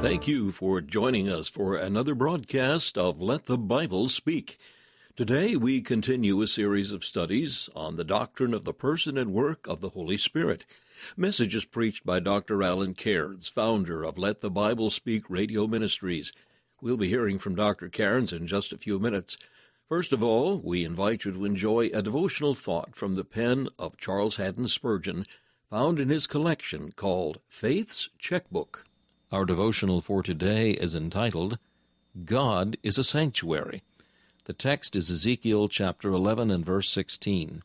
Thank you for joining us for another broadcast of Let the Bible Speak. Today we continue a series of studies on the doctrine of the person and work of the Holy Spirit. Messages preached by Dr. Alan Cairns, founder of Let the Bible Speak Radio Ministries. We'll be hearing from Dr. Cairns in just a few minutes. First of all, we invite you to enjoy a devotional thought from the pen of Charles Haddon Spurgeon, found in his collection called Faith's Checkbook. Our devotional for today is entitled, God is a Sanctuary. The text is Ezekiel chapter 11 and verse 16.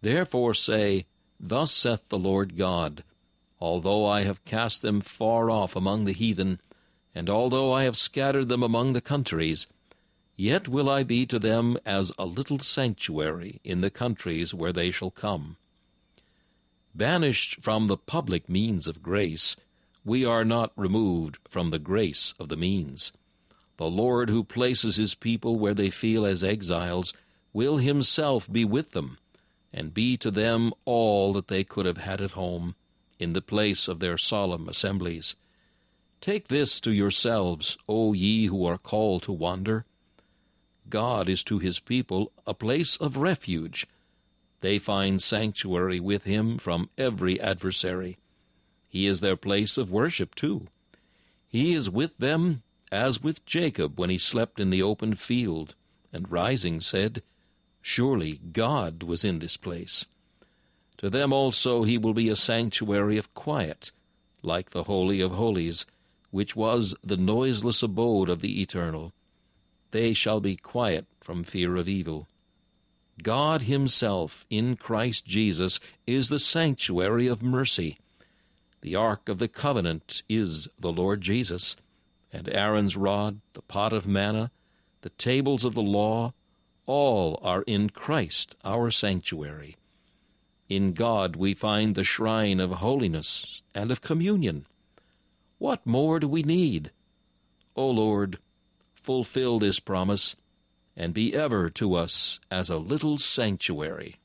Therefore say, Thus saith the Lord God, Although I have cast them far off among the heathen, and although I have scattered them among the countries, yet will I be to them as a little sanctuary in the countries where they shall come. Banished from the public means of grace, we are not removed from the grace of the means. The Lord who places his people where they feel as exiles will himself be with them, and be to them all that they could have had at home, in the place of their solemn assemblies. Take this to yourselves, O ye who are called to wander. God is to his people a place of refuge. They find sanctuary with him from every adversary. He is their place of worship, too. He is with them as with Jacob when he slept in the open field, and rising said, Surely God was in this place. To them also he will be a sanctuary of quiet, like the Holy of Holies, which was the noiseless abode of the Eternal. They shall be quiet from fear of evil. God Himself, in Christ Jesus, is the sanctuary of mercy. The Ark of the Covenant is the Lord Jesus, and Aaron's rod, the pot of manna, the tables of the law, all are in Christ our sanctuary. In God we find the shrine of holiness and of communion. What more do we need? O Lord, fulfill this promise, and be ever to us as a little sanctuary.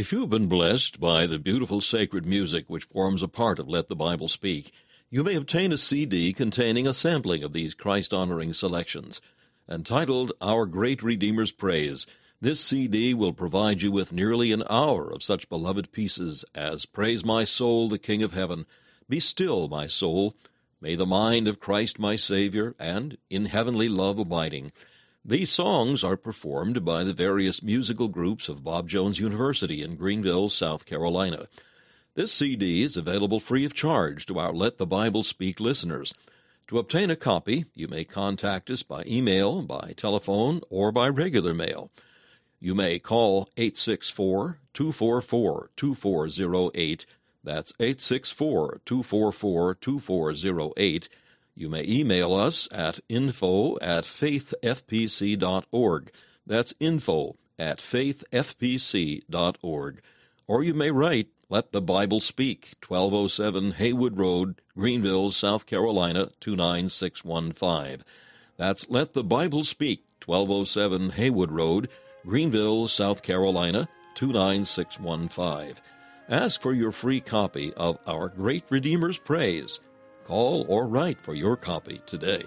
If you've been blessed by the beautiful sacred music which forms a part of Let the Bible Speak, you may obtain a CD containing a sampling of these Christ honoring selections. Entitled Our Great Redeemer's Praise, this CD will provide you with nearly an hour of such beloved pieces as Praise My Soul, the King of Heaven, Be Still, My Soul, May the Mind of Christ My Savior, and In Heavenly Love Abiding. These songs are performed by the various musical groups of Bob Jones University in Greenville, South Carolina. This CD is available free of charge to our Let the Bible Speak listeners. To obtain a copy, you may contact us by email, by telephone, or by regular mail. You may call 864 244 2408. That's 864 244 2408 you may email us at info at faithfpc.org. That's info at faithfpc.org. Or you may write, Let the Bible Speak, 1207 Haywood Road, Greenville, South Carolina, 29615. That's Let the Bible Speak, 1207 Haywood Road, Greenville, South Carolina, 29615. Ask for your free copy of Our Great Redeemer's Praise. Call or write for your copy today.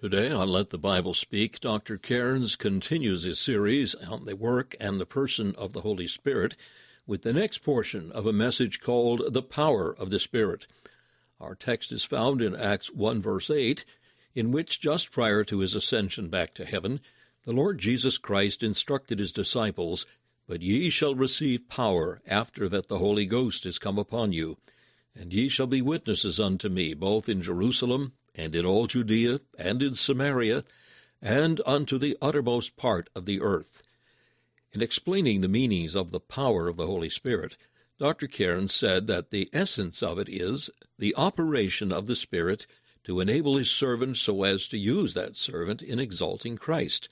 Today on Let the Bible Speak, Dr. Cairns continues his series on the work and the person of the Holy Spirit with the next portion of a message called The Power of the Spirit. Our text is found in Acts 1, verse 8, in which, just prior to his ascension back to heaven, the Lord Jesus Christ instructed his disciples, But ye shall receive power after that the Holy Ghost is come upon you, and ye shall be witnesses unto me both in Jerusalem and in all Judea, and in Samaria, and unto the uttermost part of the earth. In explaining the meanings of the power of the Holy Spirit, Dr. Cairns said that the essence of it is the operation of the Spirit to enable his servant so as to use that servant in exalting Christ.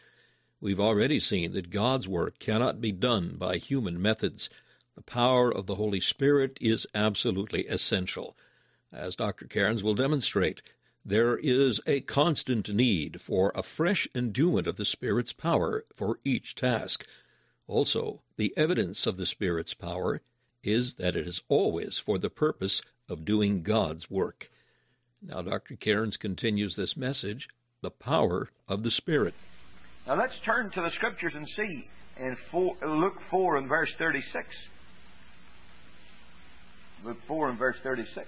We've already seen that God's work cannot be done by human methods. The power of the Holy Spirit is absolutely essential. As Dr. Cairns will demonstrate, there is a constant need for a fresh endowment of the Spirit's power for each task. Also, the evidence of the Spirit's power is that it is always for the purpose of doing God's work. Now, Dr. Cairns continues this message the power of the Spirit. Now, let's turn to the Scriptures and see in four, Luke 4 and verse 36. Luke 4 and verse 36.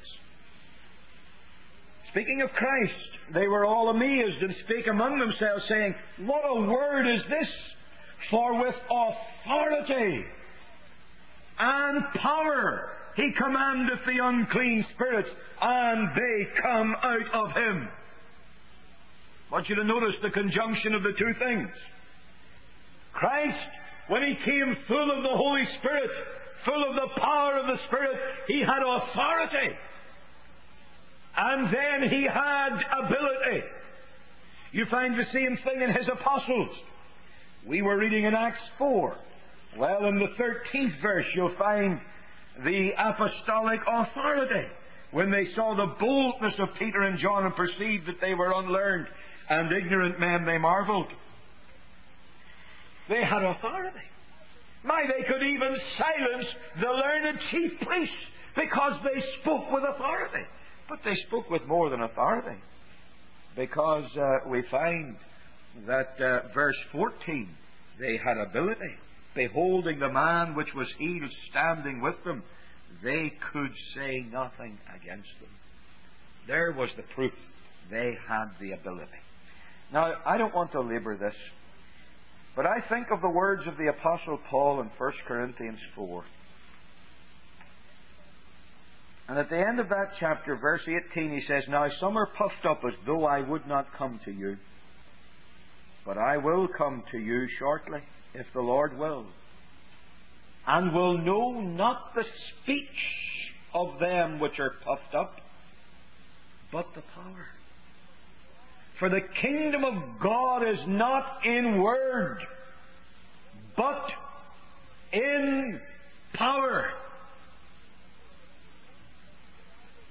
Speaking of Christ, they were all amazed and spake among themselves, saying, What a word is this! For with authority and power he commandeth the unclean spirits, and they come out of him. I want you to notice the conjunction of the two things. Christ, when he came full of the Holy Spirit, full of the power of the Spirit, he had authority. And then he had ability. You find the same thing in his apostles. We were reading in Acts 4. Well, in the 13th verse, you'll find the apostolic authority. when they saw the boldness of Peter and John and perceived that they were unlearned and ignorant men, they marveled. They had authority. My, they could even silence the learned chief priests because they spoke with authority. But they spoke with more than authority. Because uh, we find that uh, verse 14, they had ability. Beholding the man which was healed standing with them, they could say nothing against them. There was the proof. They had the ability. Now, I don't want to labor this, but I think of the words of the Apostle Paul in 1 Corinthians 4. And at the end of that chapter, verse 18, he says, Now some are puffed up as though I would not come to you. But I will come to you shortly, if the Lord will. And will know not the speech of them which are puffed up, but the power. For the kingdom of God is not in word, but in power.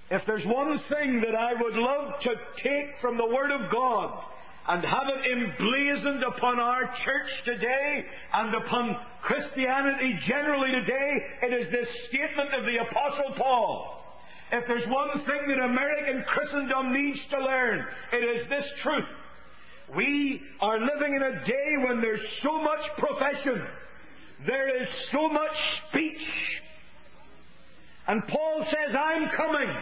If there's one thing that I would love to take from the Word of God and have it emblazoned upon our church today and upon Christianity generally today, it is this statement of the Apostle Paul. If there's one thing that American Christendom needs to learn, it is this truth. We are living in a day when there's so much profession, there is so much speech. And Paul says, I'm coming.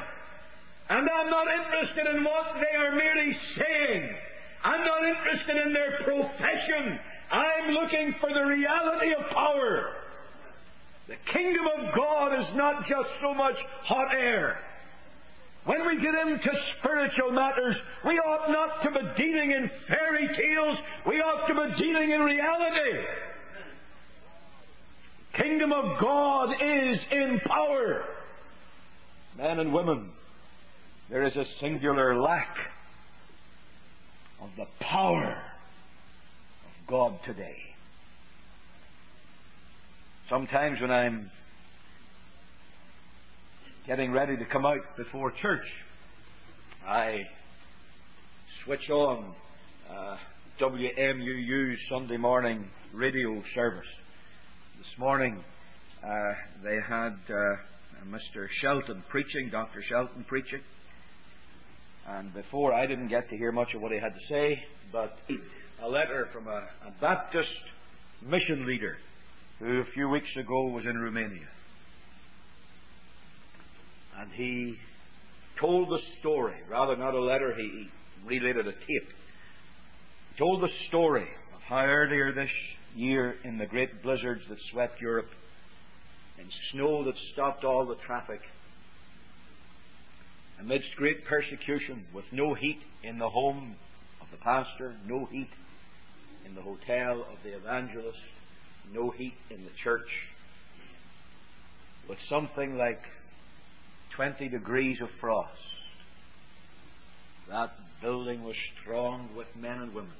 And I'm not interested in what they are merely saying. I'm not interested in their profession. I'm looking for the reality of power. The kingdom of God is not just so much hot air. When we get into spiritual matters, we ought not to be dealing in fairy tales. We ought to be dealing in reality. Kingdom of God is in power. Men and women, there is a singular lack of the power of God today. Sometimes when I'm getting ready to come out before church, I switch on uh, WMUU's Sunday morning radio service. This morning uh, they had uh, Mr. Shelton preaching, Dr. Shelton preaching. And before, I didn't get to hear much of what he had to say, but a letter from a, a Baptist mission leader who a few weeks ago was in Romania. And he told the story, rather not a letter, he related a tape. He told the story of how earlier this year, in the great blizzards that swept Europe, in snow that stopped all the traffic, amidst great persecution, with no heat in the home of the pastor, no heat in the hotel of the evangelist, no heat in the church, with something like 20 degrees of frost. That building was thronged with men and women.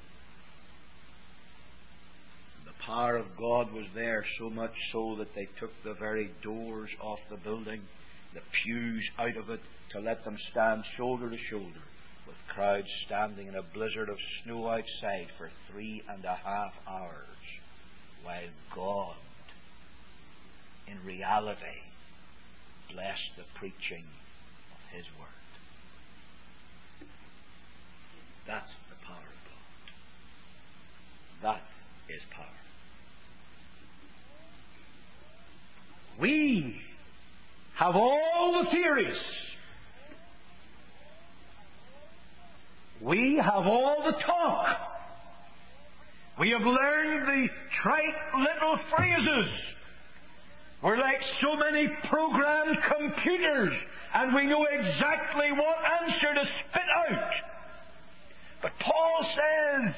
The power of God was there so much so that they took the very doors off the building, the pews out of it, to let them stand shoulder to shoulder with crowds standing in a blizzard of snow outside for three and a half hours while God, in reality, blessed the preaching of His Word. That's the power of God. That is power. We have all the theories. We have all the talk. We have learned the trite little phrases. We're like so many programmed computers, and we know exactly what answer to spit out. But Paul says,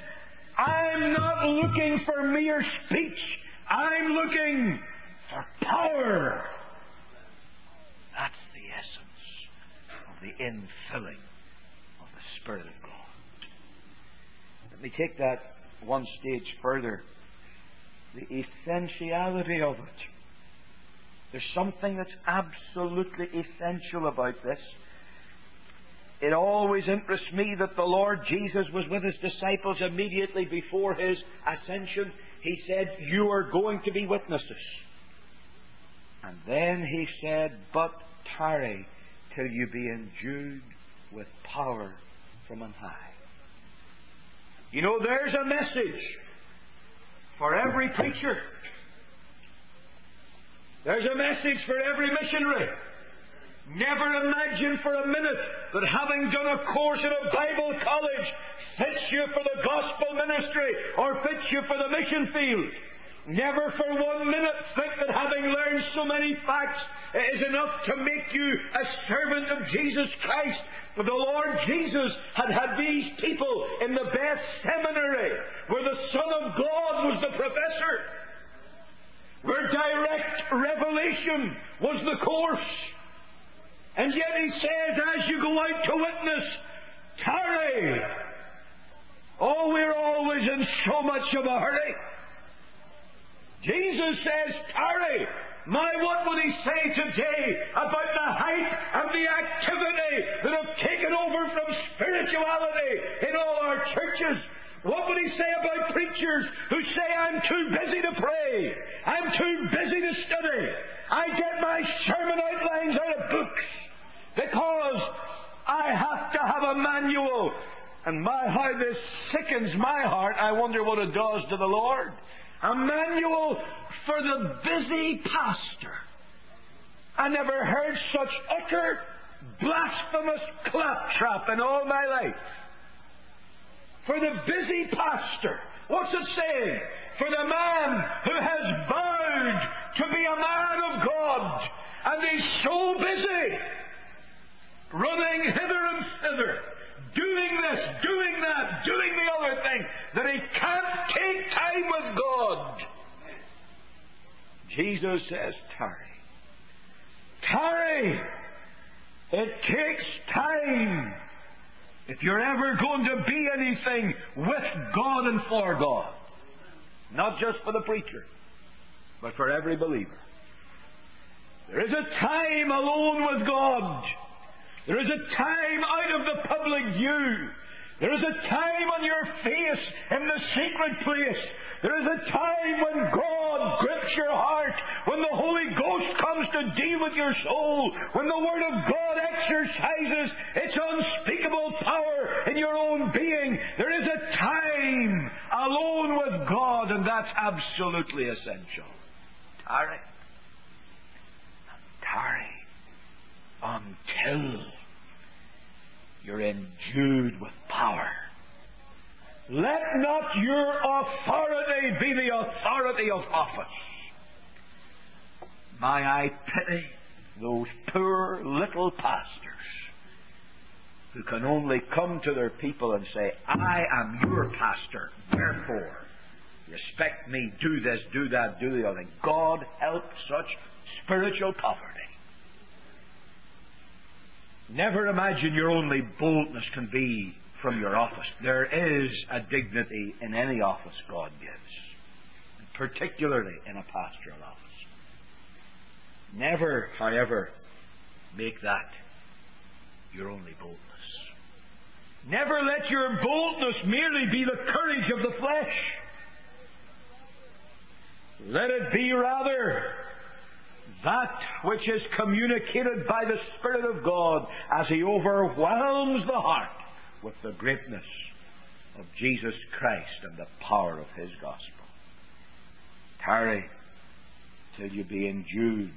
I'm not looking for mere speech. I'm looking for power. That's the essence of the infilling Spirit of God. Let me take that one stage further. The essentiality of it. There's something that's absolutely essential about this. It always interests me that the Lord Jesus was with his disciples immediately before his ascension. He said, You are going to be witnesses. And then he said, But tarry till you be endued with power from on high. You know, there's a message for every preacher. There's a message for every missionary. Never imagine for a minute that having done a course in a Bible college fits you for the gospel ministry or fits you for the mission field. Never for one minute think that having learned so many facts is enough to make you a servant of Jesus Christ. The Lord Jesus had had these people in the best seminary where the Son of God was the professor, where direct revelation was the course. And yet he says, as you go out to witness, tarry. Oh, we're always in so much of a hurry. Jesus says, tarry. My, what would he say today about the height and the activity that have taken over from spirituality in all our churches? What would he say about preachers who say, I'm too busy to pray, I'm too busy to study, I get my sermon outlines out of books? because I have to have a manual. And my, how this sickens my heart, I wonder what it does to the Lord. A manual for the busy pastor. I never heard such utter blasphemous claptrap in all my life. For the busy pastor. What's it saying? For the man who has vowed to be a man of God and he's so busy running hither and thither, doing this, doing that, doing the other thing, that he can't take time with God. Jesus says, tarry. Tarry. It takes time. If you're ever going to be anything with God and for God, not just for the preacher, but for every believer. There is a time alone with God. There is a time out of the public view. There is a time on your face in the secret place. There is a time when God grips your heart, when the Holy Ghost comes to deal with your soul, when the Word of God exercises its unspeakable power in your own being. There is a time alone with God, and that's absolutely essential. Tarry. Tarry until you're endued with power. Let not your authority be the authority of office. My, I pity those poor little pastors who can only come to their people and say, I am your pastor, therefore respect me, do this, do that, do the other. God help such spiritual poverty. Never imagine your only boldness can be from your office. There is a dignity in any office God gives, particularly in a pastoral office. Never, however, make that your only boldness. Never let your boldness merely be the courage of the flesh. Let it be rather that which is communicated by the Spirit of God as He overwhelms the heart with the greatness of Jesus Christ and the power of His gospel. Tarry till you be endued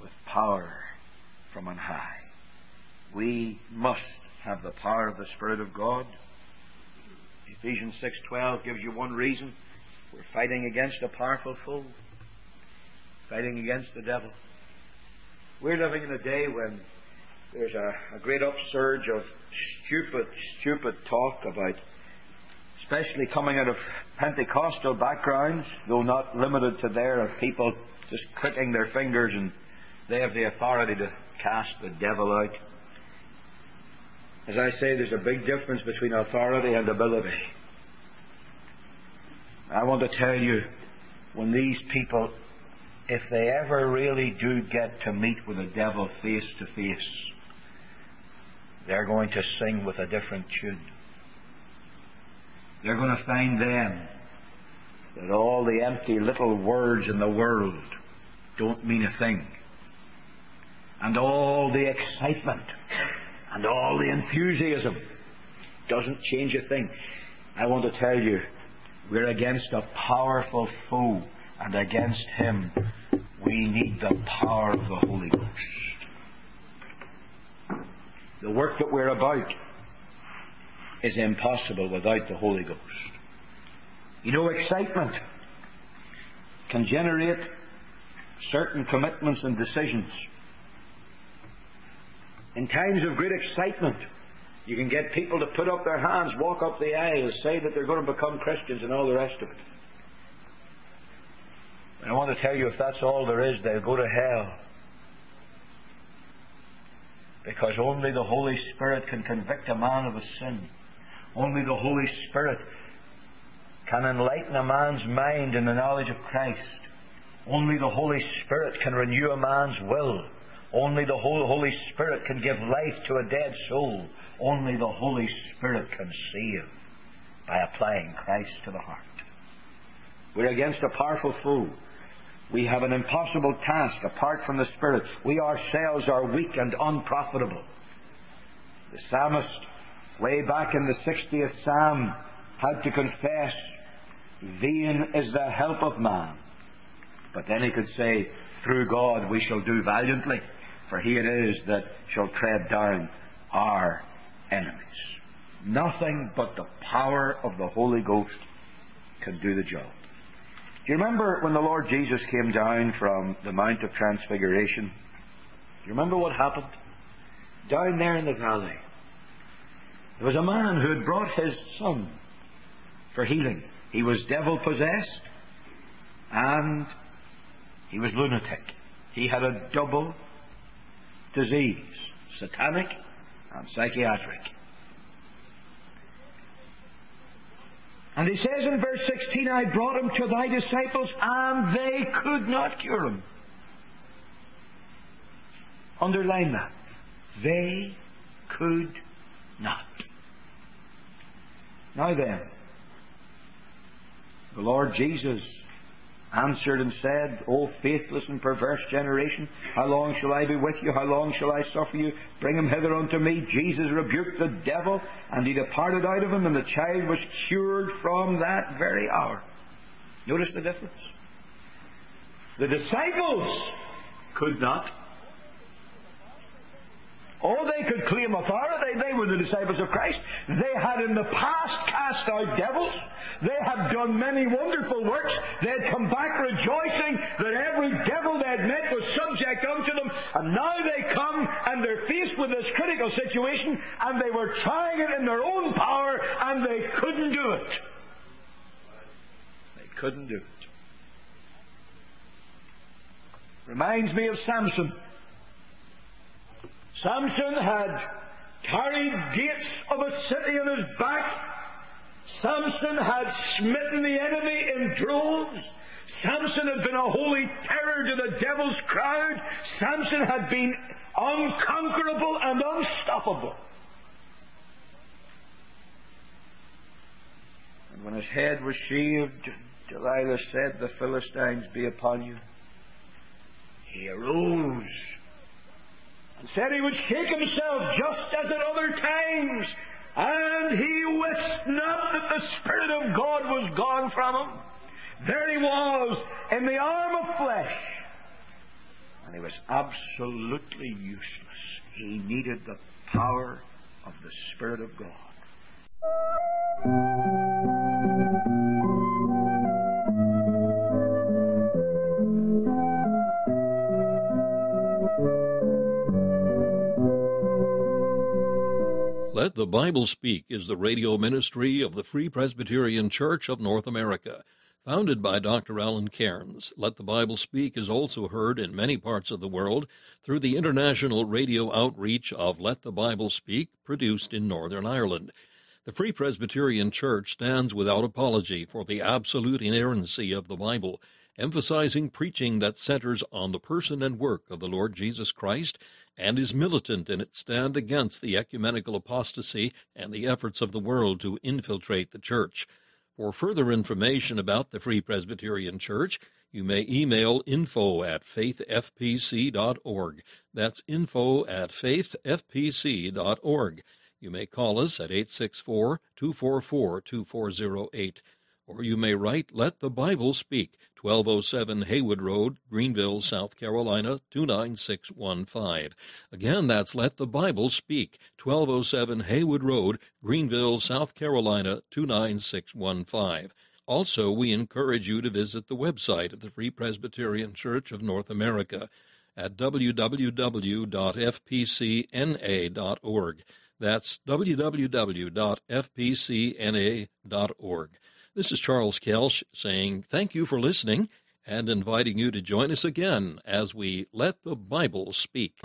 with power from on high. We must have the power of the Spirit of God. Ephesians 6:12 gives you one reason. We're fighting against a powerful foe fighting against the devil. We're living in a day when there's a, a great upsurge of stupid, stupid talk about, especially coming out of Pentecostal backgrounds, though not limited to there, of people just clicking their fingers and they have the authority to cast the devil out. As I say, there's a big difference between authority and ability. I want to tell you, when these people if they ever really do get to meet with the devil face to face, they're going to sing with a different tune. They're going to find then that all the empty little words in the world don't mean a thing. And all the excitement and all the enthusiasm doesn't change a thing. I want to tell you, we're against a powerful foe, and against him we need the power of the Holy Ghost. The work that we're about is impossible without the Holy Ghost. You know, excitement can generate certain commitments and decisions. In times of great excitement, you can get people to put up their hands, walk up the aisle, say that they're going to become Christians and all the rest of it. And I want to tell you, if that's all there is, they'll go to hell. Because only the Holy Spirit can convict a man of a sin. Only the Holy Spirit can enlighten a man's mind in the knowledge of Christ. Only the Holy Spirit can renew a man's will. Only the Holy Spirit can give life to a dead soul. Only the Holy Spirit can save by applying Christ to the heart. We're against a powerful foe. We have an impossible task apart from the Spirit. We ourselves are weak and unprofitable. The psalmist, way back in the 60th psalm, had to confess, Vain is the help of man. But then he could say, Through God we shall do valiantly, for he it is that shall tread down our enemies. Nothing but the power of the Holy Ghost can do the job. Do you remember when the Lord Jesus came down from the Mount of Transfiguration? Do you remember what happened? Down there in the valley, there was a man who had brought his son for healing. He was devil possessed and he was lunatic. He had a double disease satanic and psychiatric. And he says in verse 16, I brought him to thy disciples, and they could not cure him. Underline that. They could not. Now then, the Lord Jesus answered and said, O faithless and perverse generation, how long shall I be with you? How long shall I suffer you? Bring him hither unto me. Jesus rebuked the devil, and he departed out of him, and the child was cured from that very hour. Notice the difference. The disciples could not. Oh, they could claim authority. They were the disciples of Christ. They had in the past cast out devils. They had done many wonderful works. They had come back rejoicing that every devil they had met was subject unto them. And now they come and they're faced with this critical situation and they were trying it in their own power and they couldn't do it. They couldn't do it. Reminds me of Samson. Samson had carried gates of a city on his back Samson had smitten the enemy in droves. Samson had been a holy terror to the devil's crowd. Samson had been unconquerable and unstoppable. And when his head was shaved, Delilah said, The Philistines be upon you. He arose and said he would shake himself just as at other times and he wist not the Spirit of God was gone from him. There he was, in the arm of flesh. And he was absolutely useless. He needed the power of the Spirit of God. Let the Bible Speak is the radio ministry of the Free Presbyterian Church of North America. Founded by Dr. Alan Cairns, Let the Bible Speak is also heard in many parts of the world through the international radio outreach of Let the Bible Speak, produced in Northern Ireland. The Free Presbyterian Church stands without apology for the absolute inerrancy of the Bible emphasizing preaching that centers on the person and work of the Lord Jesus Christ and is militant in its stand against the ecumenical apostasy and the efforts of the world to infiltrate the church. For further information about the Free Presbyterian Church, you may email info at faithfpc.org. That's info at faithfpc.org. You may call us at 864 244 2408 or you may write Let the Bible Speak, 1207 Haywood Road, Greenville, South Carolina, 29615. Again, that's Let the Bible Speak, 1207 Haywood Road, Greenville, South Carolina, 29615. Also, we encourage you to visit the website of the Free Presbyterian Church of North America at www.fpcna.org. That's www.fpcna.org. This is Charles Kelsch saying thank you for listening and inviting you to join us again as we let the Bible speak.